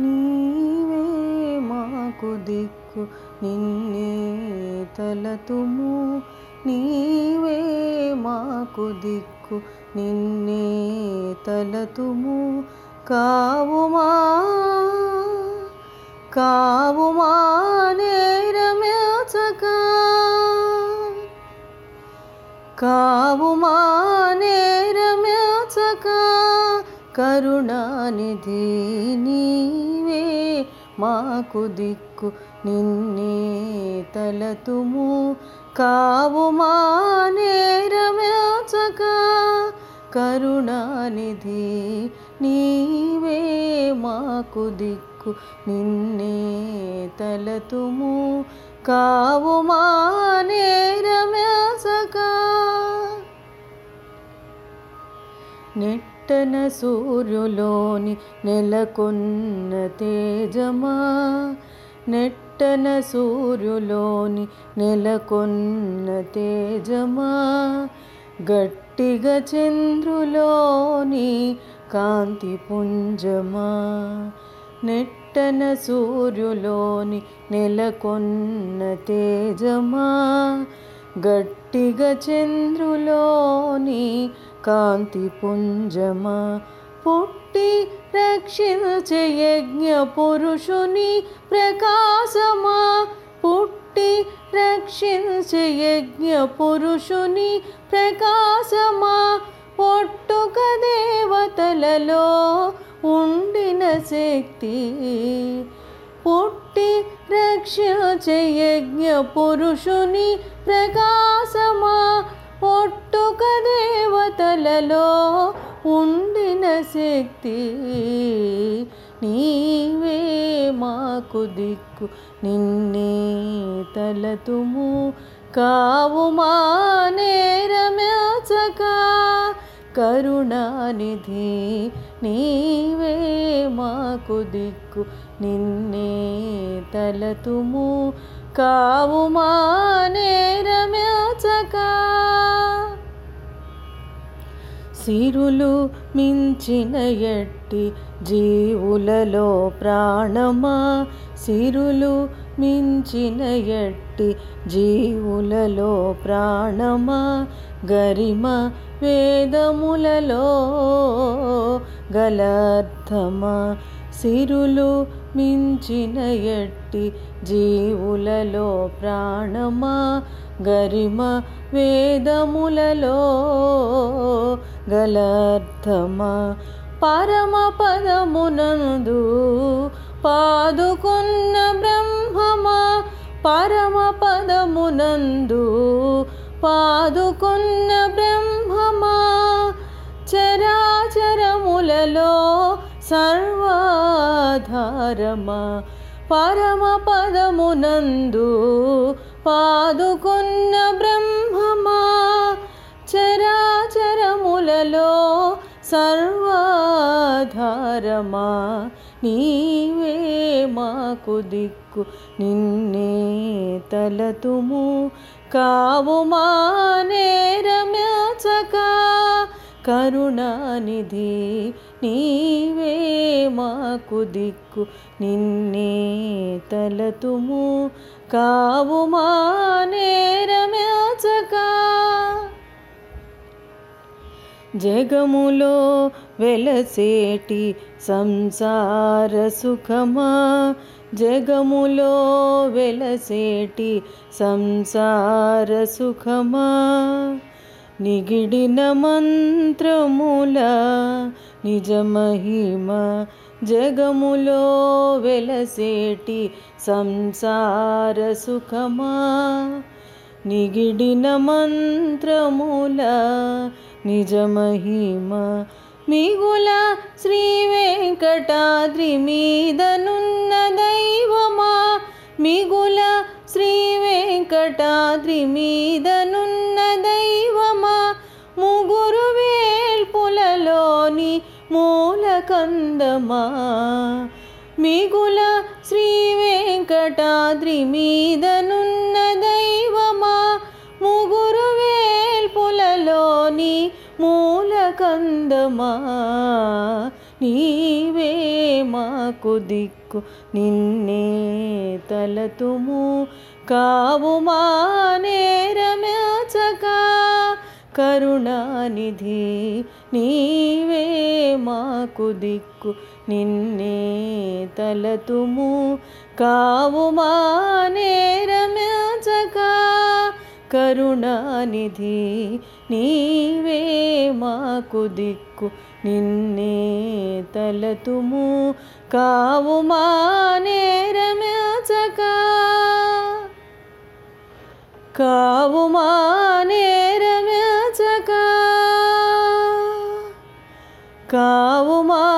నీవే మాకు దిక్కు నిన్నే తలతుము నీవే మాకు దిక్కు నిన్నే తలతుము కావుమా కావుమా నేరమేచక కావుమా నేరమేచక కరుణానిధి నీ మాకు దిక్కు నిన్నే తలతుము. కావు మా నేరమెచక కరుణానిధి నీవే మాకు దిక్కు నిన్నే తలతుము. కావు మా నేరమెచక నెట్టన సూర్యులోని నెలకొన్న తేజమా? నెట్టన సూర్యులోని నెలకొన్న తేజమా? గట్టిగా చంద్రులోని కాంతి పుంజమా? నెట్టన సూర్యులోని నెలకొన్న తేజమా? గట్టిగా చంద్రులోని కాంతిపుంజమా పుట్టి రక్షించే యజ్ఞ పురుషుని ప్రకాశమా పుట్టి రక్షించే యజ్ఞ పురుషుని ప్రకాశమా ఒట్టుక దేవతలలో ఉండిన శక్తి పుట్టి రక్షించే యజ్ఞ పురుషుని ప్రకాశమా ఒట్టుక దేవతలలో ఉండిన శక్తి నీవే మాకు దిక్కు. నిన్నే తలతుము కావు మా నేరమ్యాచక కరుణానిధి నీవే మాకు దిక్కు. నిన్నే తలతుము కావు మా నేరమెచక సిరులు మించిన ఎట్టి జీవులలో ప్రాణమా? సిరులు మించిన ఎట్టి జీవులలో ప్రాణమా? గరిమ వేదములలో గలర్థమా? సిరులు మించిన ఎట్టి జీవులలో ప్రాణమా? గరిమ వేదములలో గలర్థమా పరమ పదమునందు పాదుకున్న బ్రహ్మమా? పరమ పదమునందు పాదుకున్న బ్రహ్మమా? చరాచరములలో సర్వాధారమా? పరమ పదమునందు పాదుకున్న బ్రహ్మమా? చరాచరములలో సర్వాధారమా? నీవే మాకు దిక్కు. నిన్నే తలతుము. కావుమా నేరమెచక కరుణానిధి నీవే మాకు దిక్కు. నిన్నే తలతుము. కావుమా నేరమెచక జగములో వెలసేటి సంసార సుఖమా జగములో వెలసేటి సంసార సుఖమా నిగిడిన మంత్రముల నిజమహిమ జగములో వెలసేటి సంసార సుఖమా నిగిడిన మంత్రముల నిజమహిమ మిగుల శ్రీ వెంకటాద్రి మీదనున్న దైవమా? మిగుల శ్రీ వెంకటాద్రి మీదనున్న దైవమా? ముగురు వేల్పులలోని మూలకందమా? మిగుల శ్రీ వెంకటాద్రి మీదనున్న దైవమా? మూలకందమా? నీవే మాకు దిక్కు. నిన్నే తలతుము. కావు మా నేరమచక కరుణానిధి నీవే మాకు దిక్కు. నిన్నే తలతుము. కావు మా నేరమచక కరుణానిధి నీవే మాకు దిక్కు నిన్నే తలతుము. కావు మా నేరమచక కావు మా నేరమచక కావు మా